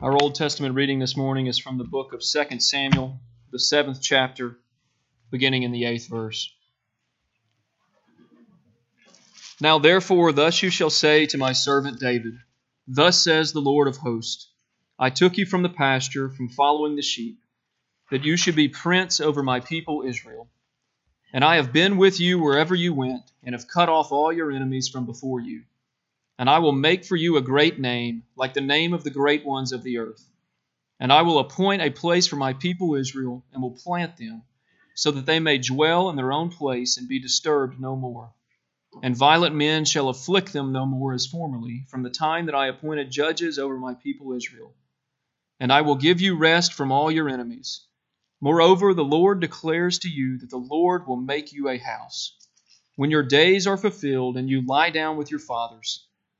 Our Old Testament reading this morning is from the book of 2 Samuel, the seventh chapter, beginning in the eighth verse. Now therefore, thus you shall say to my servant David, Thus says the Lord of hosts, I took you from the pasture, from following the sheep, that you should be prince over my people Israel. And I have been with you wherever you went, and have cut off all your enemies from before you. And I will make for you a great name, like the name of the great ones of the earth. And I will appoint a place for my people Israel, and will plant them, so that they may dwell in their own place and be disturbed no more. And violent men shall afflict them no more as formerly, from the time that I appointed judges over my people Israel. And I will give you rest from all your enemies. Moreover, the Lord declares to you that the Lord will make you a house. When your days are fulfilled and you lie down with your fathers,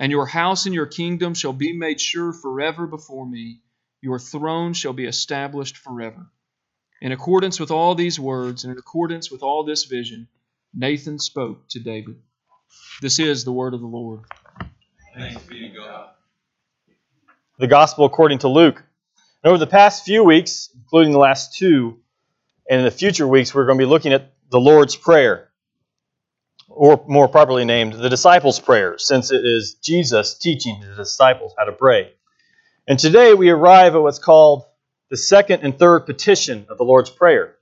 And your house and your kingdom shall be made sure forever before me. Your throne shall be established forever. In accordance with all these words, and in accordance with all this vision, Nathan spoke to David. This is the word of the Lord. Thanks be to God. The Gospel according to Luke. And over the past few weeks, including the last two, and in the future weeks, we're going to be looking at the Lord's Prayer or more properly named, the disciples' prayer, since it is Jesus teaching his disciples how to pray. And today we arrive at what's called the second and third petition of the Lord's Prayer.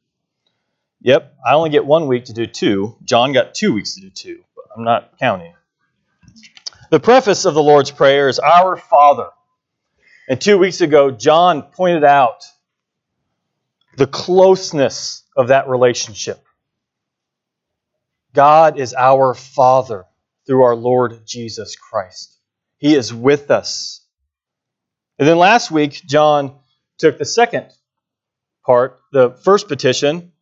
Yep, I only get one week to do two. John got two weeks to do two, but I'm not counting. The preface of the Lord's Prayer is Our Father. And two weeks ago, John pointed out the closeness of that relationship. God is our Father through our Lord Jesus Christ. He is with us. And then last week, John took the second part, the first petition,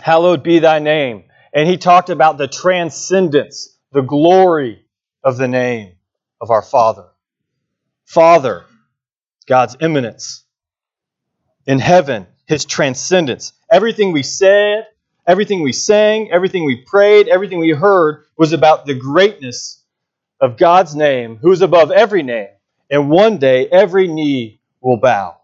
Hallowed be thy name. And he talked about the transcendence, the glory of the name of our Father. Father, God's immanence. In heaven, his transcendence. Everything we said, Everything we sang, everything we prayed, everything we heard was about the greatness of God's name, who is above every name. And one day, every knee will bow.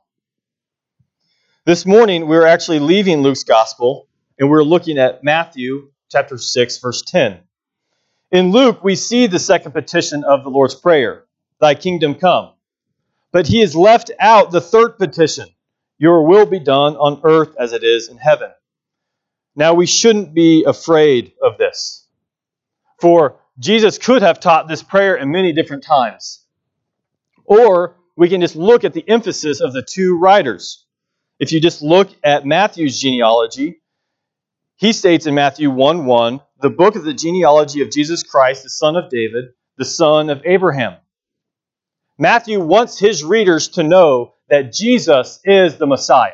This morning, we're actually leaving Luke's gospel and we're looking at Matthew chapter 6, verse 10. In Luke, we see the second petition of the Lord's Prayer Thy kingdom come. But he has left out the third petition Your will be done on earth as it is in heaven. Now, we shouldn't be afraid of this. For Jesus could have taught this prayer in many different times. Or we can just look at the emphasis of the two writers. If you just look at Matthew's genealogy, he states in Matthew 1 1, the book of the genealogy of Jesus Christ, the son of David, the son of Abraham. Matthew wants his readers to know that Jesus is the Messiah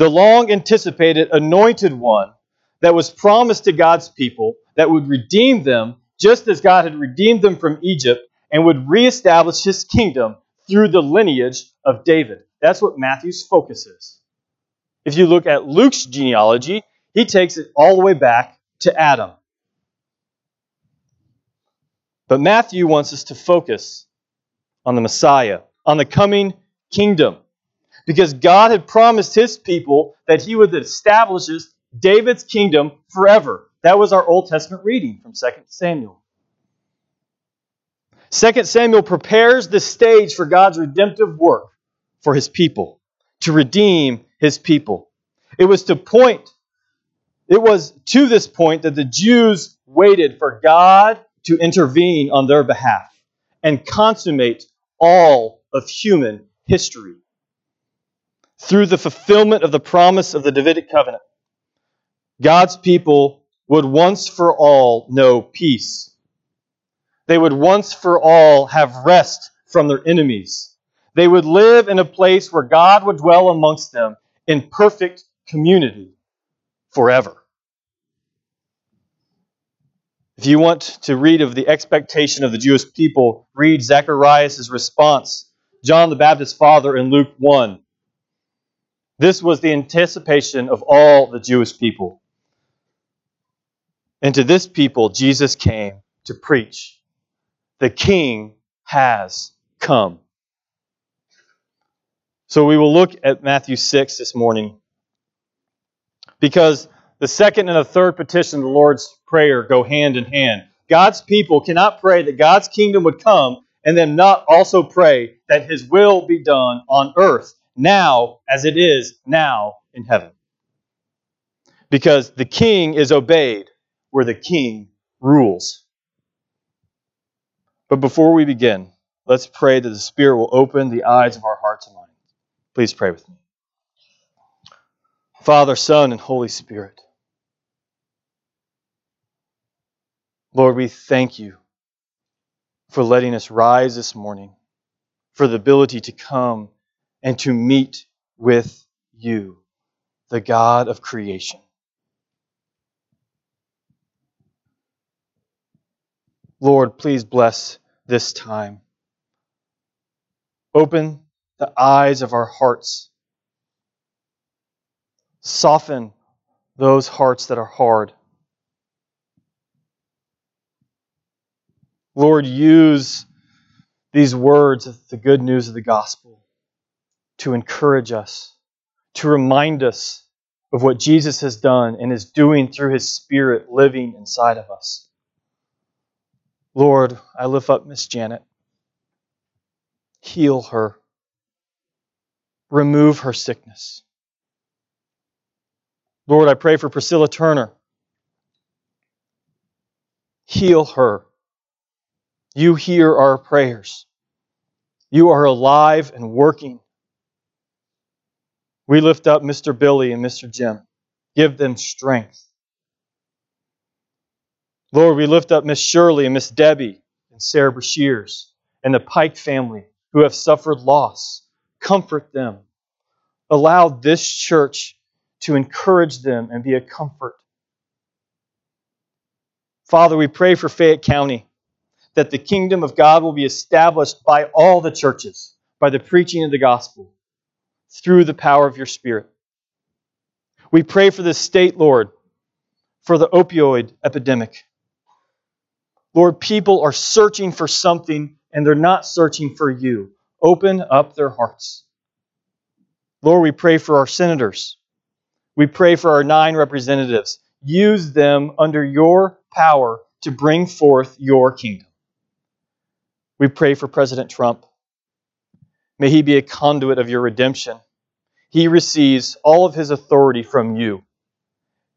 the long anticipated anointed one that was promised to God's people that would redeem them just as God had redeemed them from Egypt and would reestablish his kingdom through the lineage of David. That's what Matthew's focus is. If you look at Luke's genealogy, he takes it all the way back to Adam. But Matthew wants us to focus on the Messiah, on the coming kingdom because God had promised his people that he would establish David's kingdom forever. That was our Old Testament reading from 2 Samuel. 2 Samuel prepares the stage for God's redemptive work for his people, to redeem his people. It was to point, it was to this point that the Jews waited for God to intervene on their behalf and consummate all of human history through the fulfillment of the promise of the Davidic covenant, God's people would once for all know peace. They would once for all have rest from their enemies. They would live in a place where God would dwell amongst them in perfect community forever. If you want to read of the expectation of the Jewish people, read Zacharias' response, John the Baptist's father in Luke 1. This was the anticipation of all the Jewish people. And to this people, Jesus came to preach the King has come. So we will look at Matthew 6 this morning because the second and the third petition of the Lord's Prayer go hand in hand. God's people cannot pray that God's kingdom would come and then not also pray that his will be done on earth now as it is now in heaven. Because the king is obeyed where the king rules. But before we begin, let's pray that the Spirit will open the eyes of our hearts and minds. Please pray with me. Father, Son, and Holy Spirit. Lord, we thank you for letting us rise this morning, for the ability to come and to meet with you, the God of creation. Lord, please bless this time. Open the eyes of our hearts. Soften those hearts that are hard. Lord, use these words of the good news of the gospel to encourage us, to remind us of what Jesus has done and is doing through his Spirit living inside of us. Lord, I lift up Miss Janet. Heal her. Remove her sickness. Lord, I pray for Priscilla Turner. Heal her. You hear our prayers. You are alive and working. We lift up Mr. Billy and Mr. Jim. Give them strength. Lord, we lift up Miss Shirley and Miss Debbie and Sarah Brashears and the Pike family who have suffered loss. Comfort them. Allow this church to encourage them and be a comfort. Father, we pray for Fayette County that the kingdom of God will be established by all the churches, by the preaching of the gospel, through the power of your Spirit. We pray for the state, Lord, for the opioid epidemic. Lord, people are searching for something and they're not searching for you. Open up their hearts. Lord, we pray for our senators. We pray for our nine representatives. Use them under your power to bring forth your kingdom. We pray for President Trump. May he be a conduit of your redemption. He receives all of his authority from you.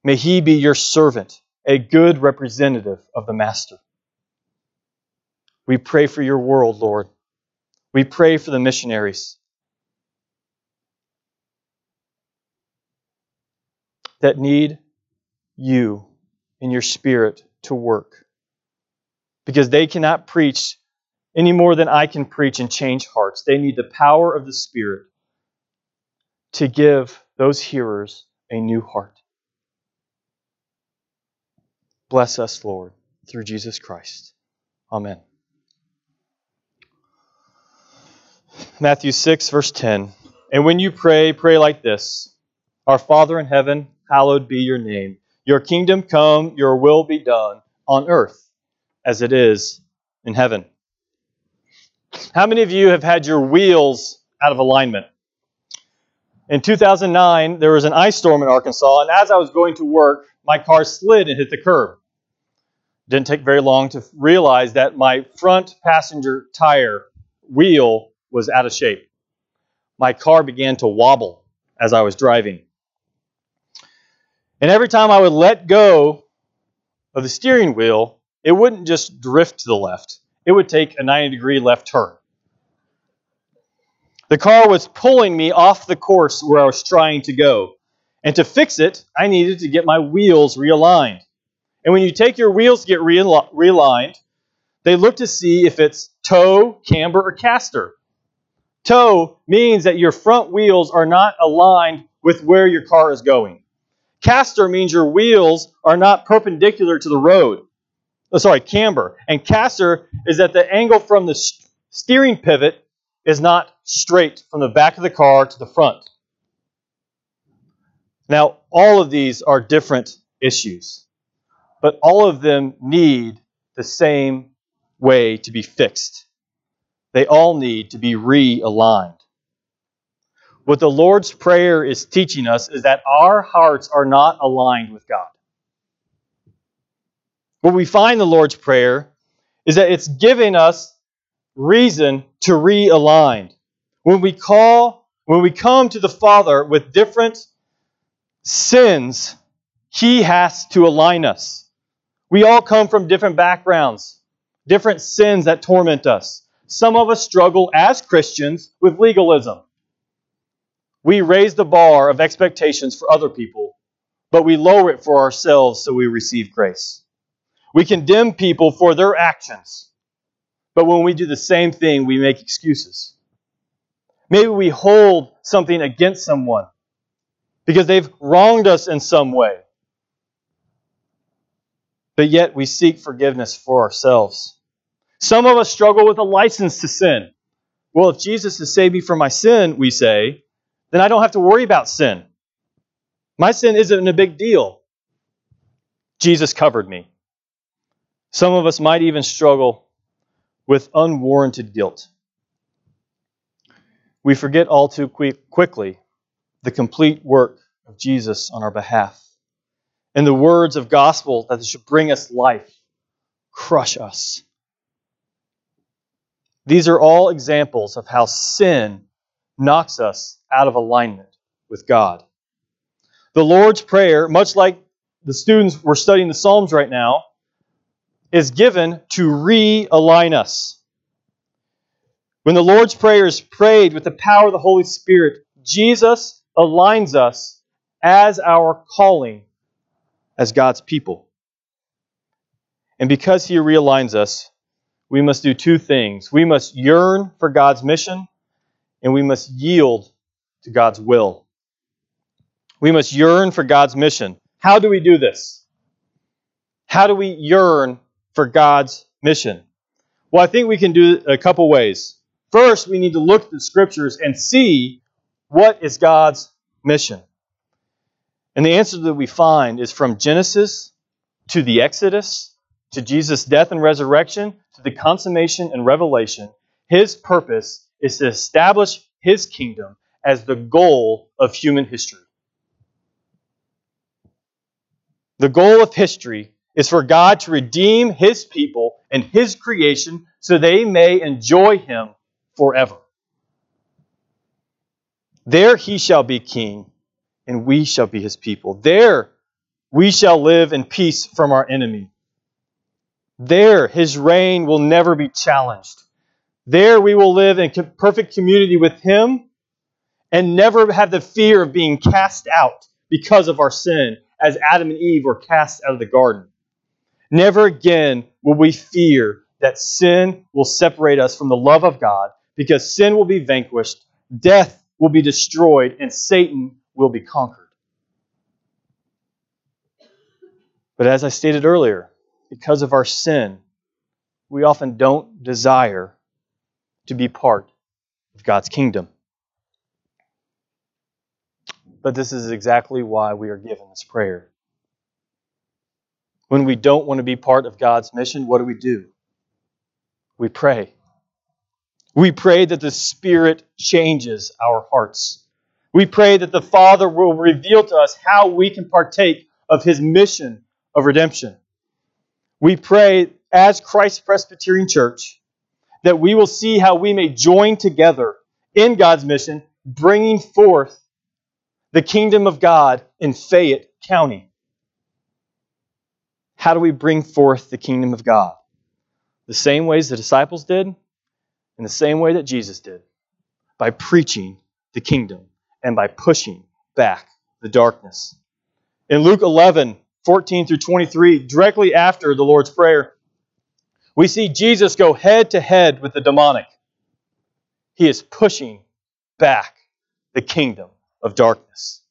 May he be your servant, a good representative of the Master. We pray for your world, Lord. We pray for the missionaries that need you in your spirit to work. Because they cannot preach any more than I can preach and change hearts. They need the power of the Spirit to give those hearers a new heart. Bless us, Lord, through Jesus Christ. Amen. Matthew 6, verse 10. And when you pray, pray like this Our Father in heaven, hallowed be your name. Your kingdom come, your will be done on earth as it is in heaven. How many of you have had your wheels out of alignment? In 2009, there was an ice storm in Arkansas, and as I was going to work, my car slid and hit the curb. Didn't take very long to realize that my front passenger tire wheel was out of shape. My car began to wobble as I was driving. And every time I would let go of the steering wheel, it wouldn't just drift to the left, it would take a 90 degree left turn. The car was pulling me off the course where I was trying to go. And to fix it, I needed to get my wheels realigned. And when you take your wheels to get realigned, they look to see if it's toe, camber, or caster. Toe means that your front wheels are not aligned with where your car is going. Caster means your wheels are not perpendicular to the road. Oh, sorry, camber. And caster is that the angle from the steering pivot is not straight from the back of the car to the front. Now, all of these are different issues, but all of them need the same way to be fixed. They all need to be realigned. What the Lord's Prayer is teaching us is that our hearts are not aligned with God. What we find in the Lord's Prayer is that it's giving us reason to realign. When we call, when we come to the Father with different sins, He has to align us. We all come from different backgrounds, different sins that torment us. Some of us struggle as Christians with legalism. We raise the bar of expectations for other people, but we lower it for ourselves so we receive grace. We condemn people for their actions, but when we do the same thing, we make excuses. Maybe we hold something against someone because they've wronged us in some way, but yet we seek forgiveness for ourselves. Some of us struggle with a license to sin. Well, if Jesus has saved me from my sin, we say, then I don't have to worry about sin. My sin isn't a big deal. Jesus covered me. Some of us might even struggle with unwarranted guilt. We forget all too quickly the complete work of Jesus on our behalf. And the words of gospel that should bring us life crush us. These are all examples of how sin knocks us out of alignment with God. The Lord's Prayer, much like the students were studying the Psalms right now, is given to realign us. When the Lord's Prayer is prayed with the power of the Holy Spirit, Jesus aligns us as our calling as God's people. And because He realigns us, we must do two things. We must yearn for God's mission, and we must yield to God's will. We must yearn for God's mission. How do we do this? How do we yearn for God's mission? Well, I think we can do it a couple ways. First, we need to look at the scriptures and see what is God's mission. And the answer that we find is from Genesis to the Exodus to Jesus' death and resurrection, to the consummation and revelation, his purpose is to establish his kingdom as the goal of human history. The goal of history is for God to redeem his people and his creation so they may enjoy him forever. There he shall be king, and we shall be his people. There we shall live in peace from our enemy. There, his reign will never be challenged. There, we will live in perfect community with him and never have the fear of being cast out because of our sin, as Adam and Eve were cast out of the garden. Never again will we fear that sin will separate us from the love of God because sin will be vanquished, death will be destroyed, and Satan will be conquered. But as I stated earlier, because of our sin, we often don't desire to be part of God's kingdom. But this is exactly why we are given this prayer. When we don't want to be part of God's mission, what do we do? We pray. We pray that the Spirit changes our hearts. We pray that the Father will reveal to us how we can partake of His mission of redemption we pray as Christ Presbyterian Church that we will see how we may join together in God's mission, bringing forth the kingdom of God in Fayette County. How do we bring forth the kingdom of God? The same ways the disciples did, in the same way that Jesus did, by preaching the kingdom and by pushing back the darkness. In Luke 11, 14 through 23, directly after the Lord's Prayer, We see Jesus go head to head with the demonic. He is pushing back the kingdom of darkness.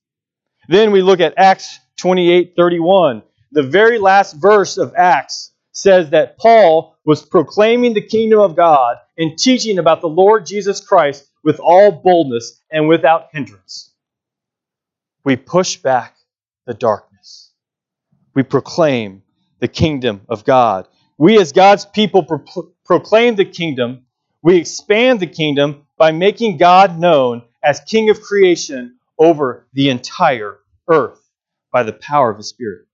Then we look at Acts 28 31. The very last verse of Acts says that Paul was proclaiming the kingdom of God and teaching about the Lord Jesus Christ with all boldness and without hindrance. We push back the darkness. We proclaim the kingdom of God. We, as God's people, pro- proclaim the kingdom. We expand the kingdom by making God known as King of creation over the entire earth by the power of His Spirit.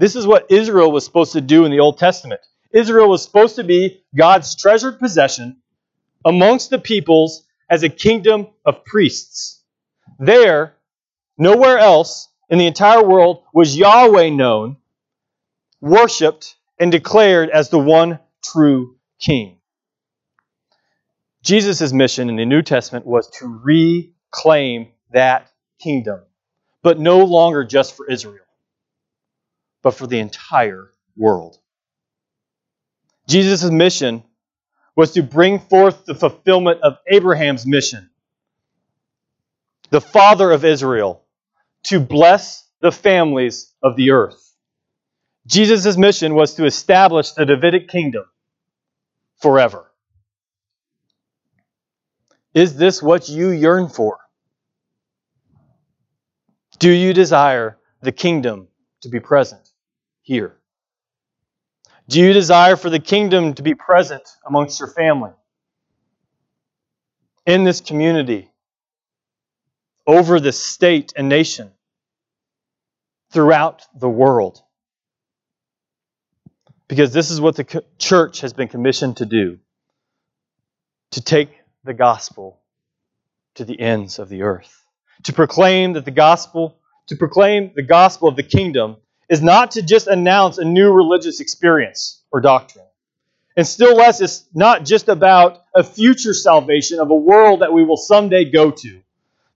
This is what Israel was supposed to do in the Old Testament. Israel was supposed to be God's treasured possession amongst the peoples as a kingdom of priests. There, nowhere else in the entire world was Yahweh known, worshiped, and declared as the one true king. Jesus' mission in the New Testament was to reclaim that kingdom, but no longer just for Israel, but for the entire world. Jesus' mission was to bring forth the fulfillment of Abraham's mission, the father of Israel, to bless the families of the earth. Jesus' mission was to establish the Davidic kingdom forever. Is this what you yearn for? Do you desire the kingdom to be present here? Do you desire for the kingdom to be present amongst your family, in this community, over this state and nation, throughout the world? Because this is what the church has been commissioned to do to take the gospel to the ends of the earth. To proclaim that the gospel, to proclaim the gospel of the kingdom is not to just announce a new religious experience or doctrine. And still less, it's not just about a future salvation of a world that we will someday go to.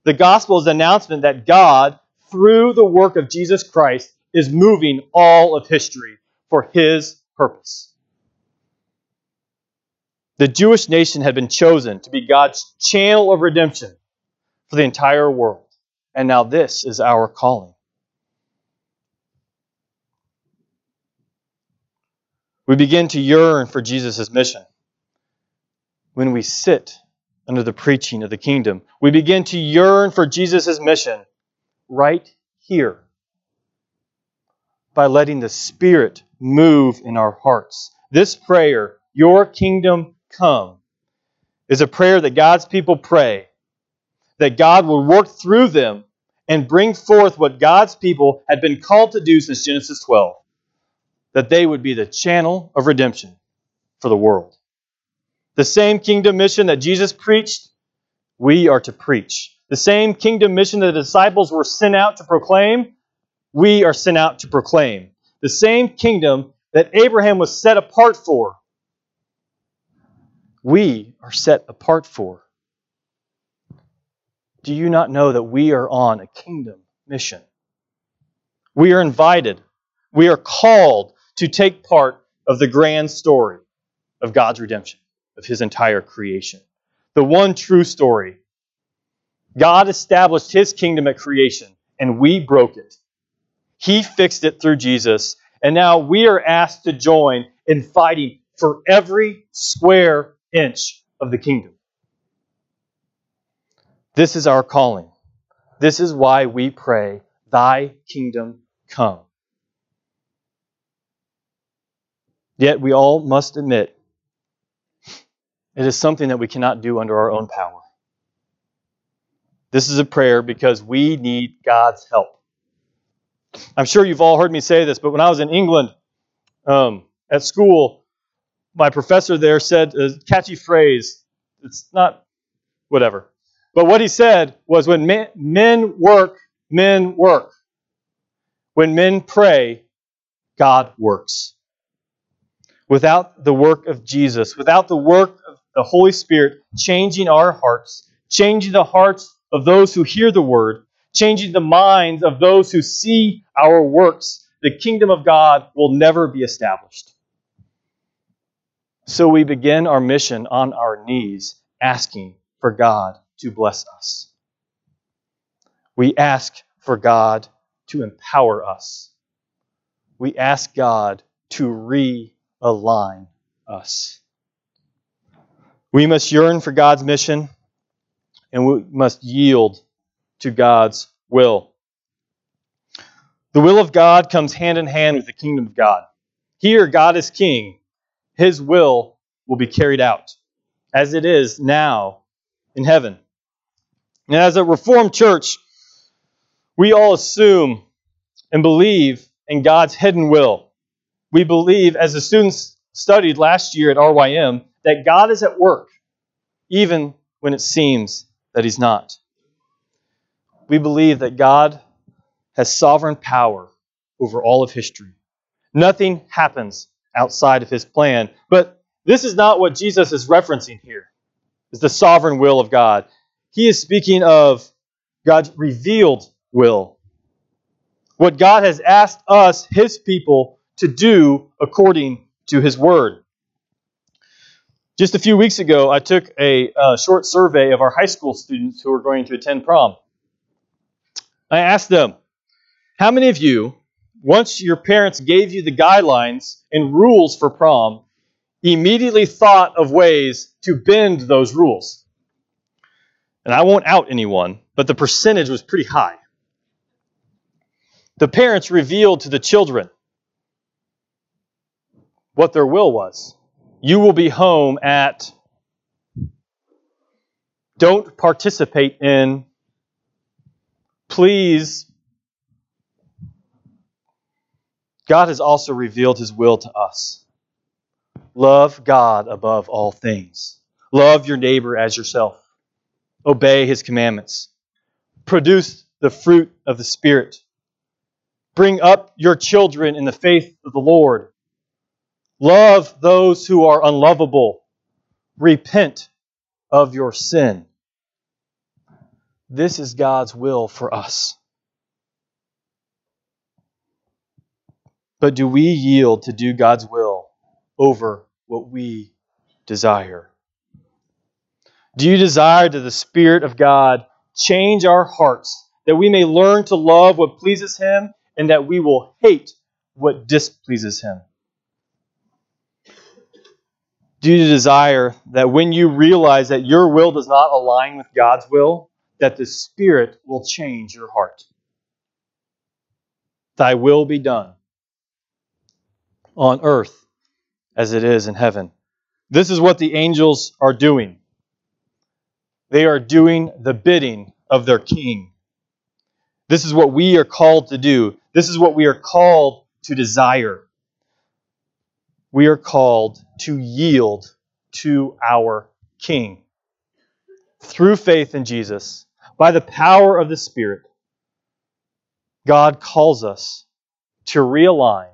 The gospel is the announcement that God, through the work of Jesus Christ, is moving all of history for his purpose. The Jewish nation had been chosen to be God's channel of redemption for the entire world. And now this is our calling. We begin to yearn for Jesus' mission when we sit under the preaching of the kingdom. We begin to yearn for Jesus' mission right here by letting the Spirit move in our hearts. This prayer, Your kingdom come is a prayer that God's people pray that God will work through them and bring forth what God's people had been called to do since Genesis 12 that they would be the channel of redemption for the world. The same kingdom mission that Jesus preached, we are to preach. The same kingdom mission that the disciples were sent out to proclaim, we are sent out to proclaim. The same kingdom that Abraham was set apart for, we are set apart for. Do you not know that we are on a kingdom mission? We are invited, we are called to take part of the grand story of God's redemption, of His entire creation. The one true story. God established His kingdom at creation, and we broke it. He fixed it through Jesus, and now we are asked to join in fighting for every square inch of the kingdom. This is our calling. This is why we pray, Thy kingdom come. Yet we all must admit it is something that we cannot do under our own power. This is a prayer because we need God's help. I'm sure you've all heard me say this, but when I was in England um, at school, my professor there said a catchy phrase. It's not whatever. But what he said was when men, men work, men work. When men pray, God works. Without the work of Jesus, without the work of the Holy Spirit changing our hearts, changing the hearts of those who hear the word, changing the minds of those who see our works, the kingdom of God will never be established. So we begin our mission on our knees, asking for God to bless us. We ask for God to empower us. We ask God to realign us. We must yearn for God's mission and we must yield to God's will. The will of God comes hand in hand with the kingdom of God. Here, God is king. His will will be carried out, as it is now in heaven. And as a Reformed church, we all assume and believe in God's hidden will. We believe, as the students studied last year at RYM, that God is at work, even when it seems that He's not. We believe that God has sovereign power over all of history. Nothing happens outside of His plan. But this is not what Jesus is referencing here, is the sovereign will of God. He is speaking of God's revealed will. What God has asked us, His people, to do according to His word. Just a few weeks ago, I took a uh, short survey of our high school students who are going to attend prom. I asked them, How many of you, once your parents gave you the guidelines and rules for prom, immediately thought of ways to bend those rules? And I won't out anyone, but the percentage was pretty high the parents revealed to the children what their will was. You will be home at, don't participate in, please. God has also revealed his will to us. Love God above all things. Love your neighbor as yourself. Obey his commandments. Produce the fruit of the Spirit. Bring up your children in the faith of the Lord. Love those who are unlovable. Repent of your sin. This is God's will for us. But do we yield to do God's will over what we desire? Do you desire that the Spirit of God change our hearts, that we may learn to love what pleases Him and that we will hate what displeases him. Do you desire that when you realize that your will does not align with God's will, that the Spirit will change your heart? Thy will be done on earth as it is in heaven. This is what the angels are doing. They are doing the bidding of their king. This is what we are called to do. This is what we are called to desire. We are called to yield to our King. Through faith in Jesus, by the power of the Spirit, God calls us to realign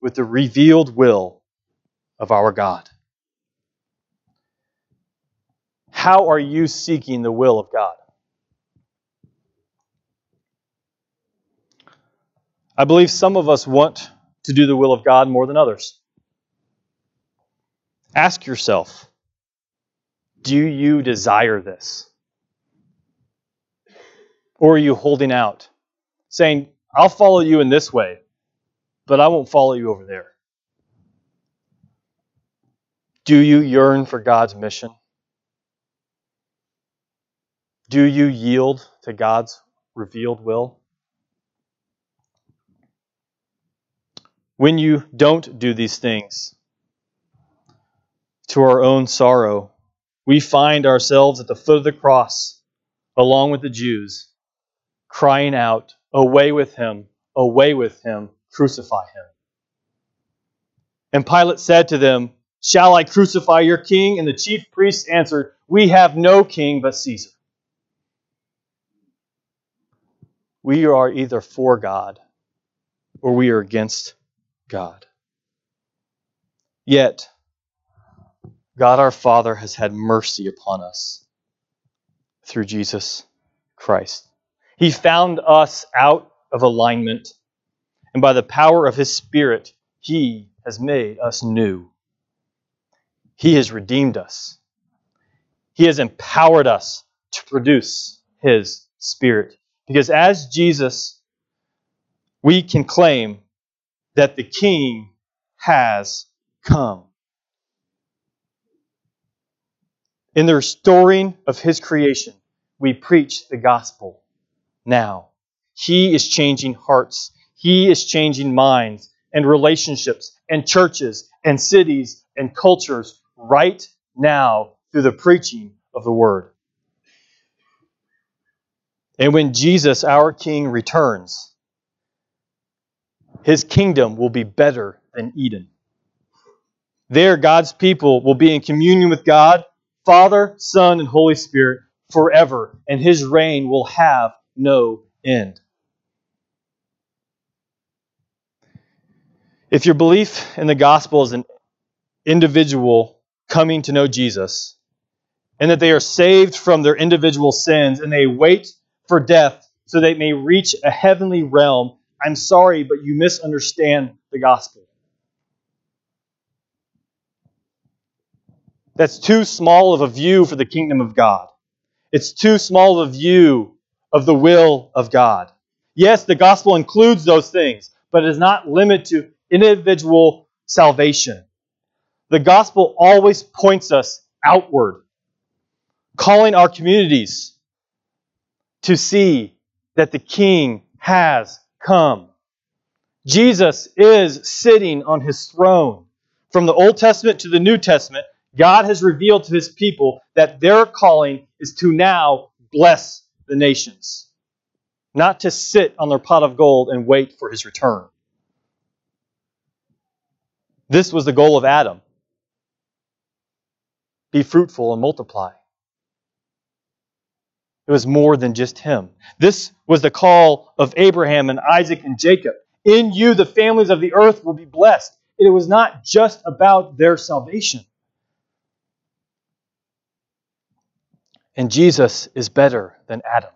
with the revealed will of our God. How are you seeking the will of God? I believe some of us want to do the will of God more than others. Ask yourself do you desire this? Or are you holding out, saying, I'll follow you in this way, but I won't follow you over there? Do you yearn for God's mission? Do you yield to God's revealed will? when you don't do these things. To our own sorrow, we find ourselves at the foot of the cross, along with the Jews, crying out, Away with him, away with him, crucify him. And Pilate said to them, Shall I crucify your king? And the chief priests answered, We have no king but Caesar. We are either for God or we are against God. Yet, God our Father has had mercy upon us through Jesus Christ. He found us out of alignment, and by the power of His Spirit, He has made us new. He has redeemed us. He has empowered us to produce His Spirit. Because as Jesus, we can claim that the King has come. In the restoring of His creation, we preach the gospel now. He is changing hearts, He is changing minds and relationships and churches and cities and cultures right now through the preaching of the Word. And when Jesus, our King, returns, his kingdom will be better than Eden. There, God's people will be in communion with God, Father, Son, and Holy Spirit forever, and his reign will have no end. If your belief in the gospel is an individual coming to know Jesus, and that they are saved from their individual sins and they wait for death so they may reach a heavenly realm, I'm sorry, but you misunderstand the gospel. That's too small of a view for the kingdom of God. It's too small of a view of the will of God. Yes, the gospel includes those things, but it is not limited to individual salvation. The gospel always points us outward, calling our communities to see that the King has come. Jesus is sitting on his throne. From the Old Testament to the New Testament, God has revealed to his people that their calling is to now bless the nations, not to sit on their pot of gold and wait for his return. This was the goal of Adam be fruitful and multiply. It was more than just him. This was the call of Abraham and Isaac and Jacob. In you, the families of the earth will be blessed. It was not just about their salvation. And Jesus is better than Adam,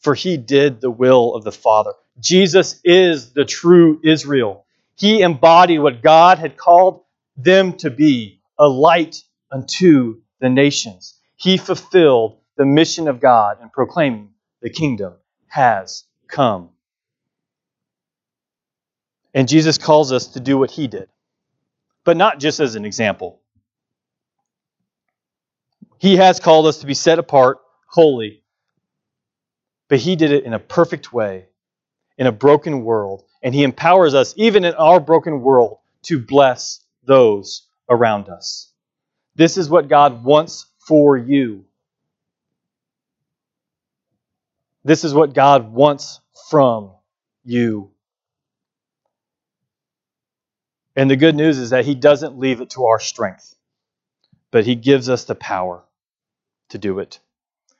for he did the will of the Father. Jesus is the true Israel. He embodied what God had called them to be a light unto the nations. He fulfilled the mission of God in proclaiming the kingdom has come. And Jesus calls us to do what he did, but not just as an example. He has called us to be set apart, holy, but he did it in a perfect way, in a broken world, and he empowers us, even in our broken world, to bless those around us. This is what God wants for you. This is what God wants from you. And the good news is that He doesn't leave it to our strength, but He gives us the power to do it.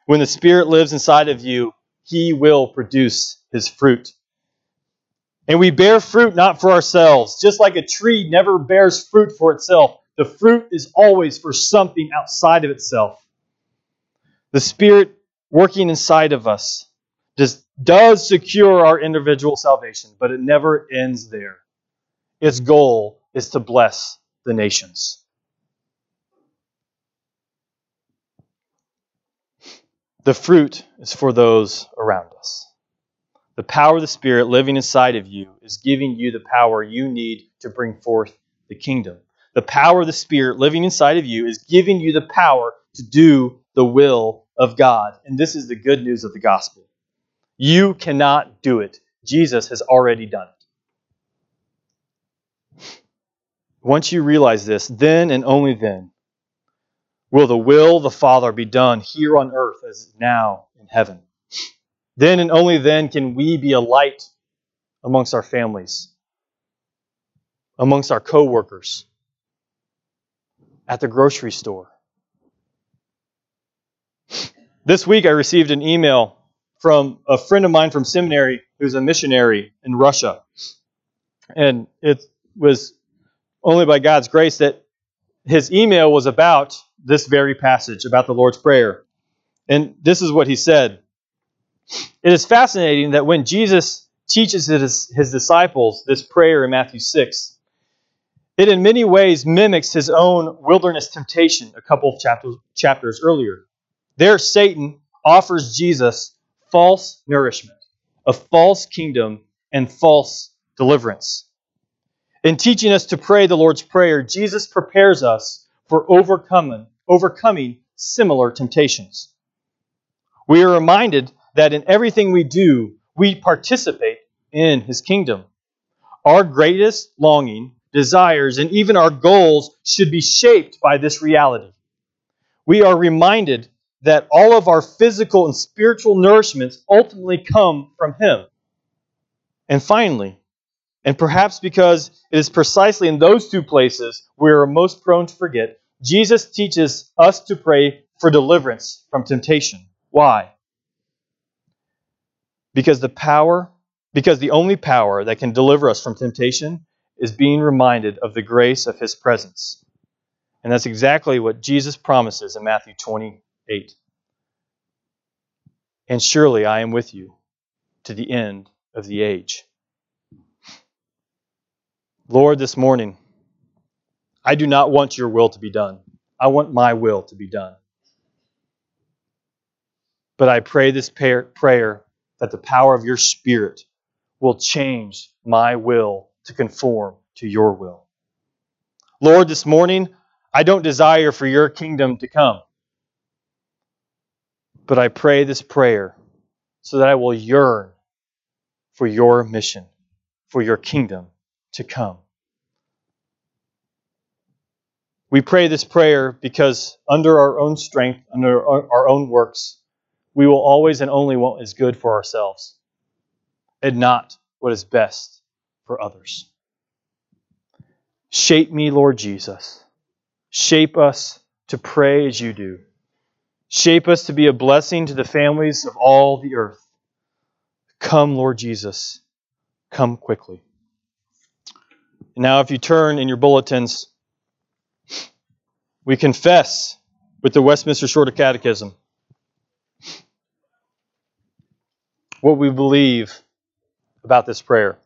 When the Spirit lives inside of you, He will produce His fruit. And we bear fruit not for ourselves, just like a tree never bears fruit for itself. The fruit is always for something outside of itself. The Spirit working inside of us does, does secure our individual salvation, but it never ends there. Its goal is to bless the nations. The fruit is for those around us. The power of the Spirit living inside of you is giving you the power you need to bring forth the kingdom. The power of the Spirit living inside of you is giving you the power to do the will of God. And this is the good news of the gospel. You cannot do it. Jesus has already done it. Once you realize this, then and only then will the will of the Father be done here on earth as now in heaven. Then and only then can we be a light amongst our families, amongst our coworkers, at the grocery store. This week I received an email from a friend of mine from seminary who's a missionary in Russia. And it was only by God's grace that his email was about this very passage, about the Lord's Prayer. And this is what he said It is fascinating that when Jesus teaches his, his disciples this prayer in Matthew 6, It in many ways mimics his own wilderness temptation a couple of chapters, chapters earlier. There, Satan offers Jesus false nourishment, a false kingdom, and false deliverance. In teaching us to pray the Lord's Prayer, Jesus prepares us for overcoming, overcoming similar temptations. We are reminded that in everything we do, we participate in his kingdom. Our greatest longing, desires, and even our goals should be shaped by this reality. We are reminded that all of our physical and spiritual nourishments ultimately come from him. And finally, and perhaps because it is precisely in those two places we are most prone to forget, Jesus teaches us to pray for deliverance from temptation. Why? Because the power, because the only power that can deliver us from temptation is being reminded of the grace of his presence. And that's exactly what Jesus promises in Matthew 28. And surely I am with you to the end of the age. Lord, this morning, I do not want your will to be done. I want my will to be done. But I pray this prayer that the power of your Spirit will change my will to conform to your will. Lord, this morning, I don't desire for your kingdom to come. But I pray this prayer so that I will yearn for your mission, for your kingdom to come. We pray this prayer because under our own strength, under our own works, we will always and only want what is good for ourselves and not what is best for others. Shape me, Lord Jesus. Shape us to pray as you do. Shape us to be a blessing to the families of all the earth. Come, Lord Jesus. Come quickly. Now, if you turn in your bulletins, we confess with the Westminster Shorter Catechism what we believe about this prayer.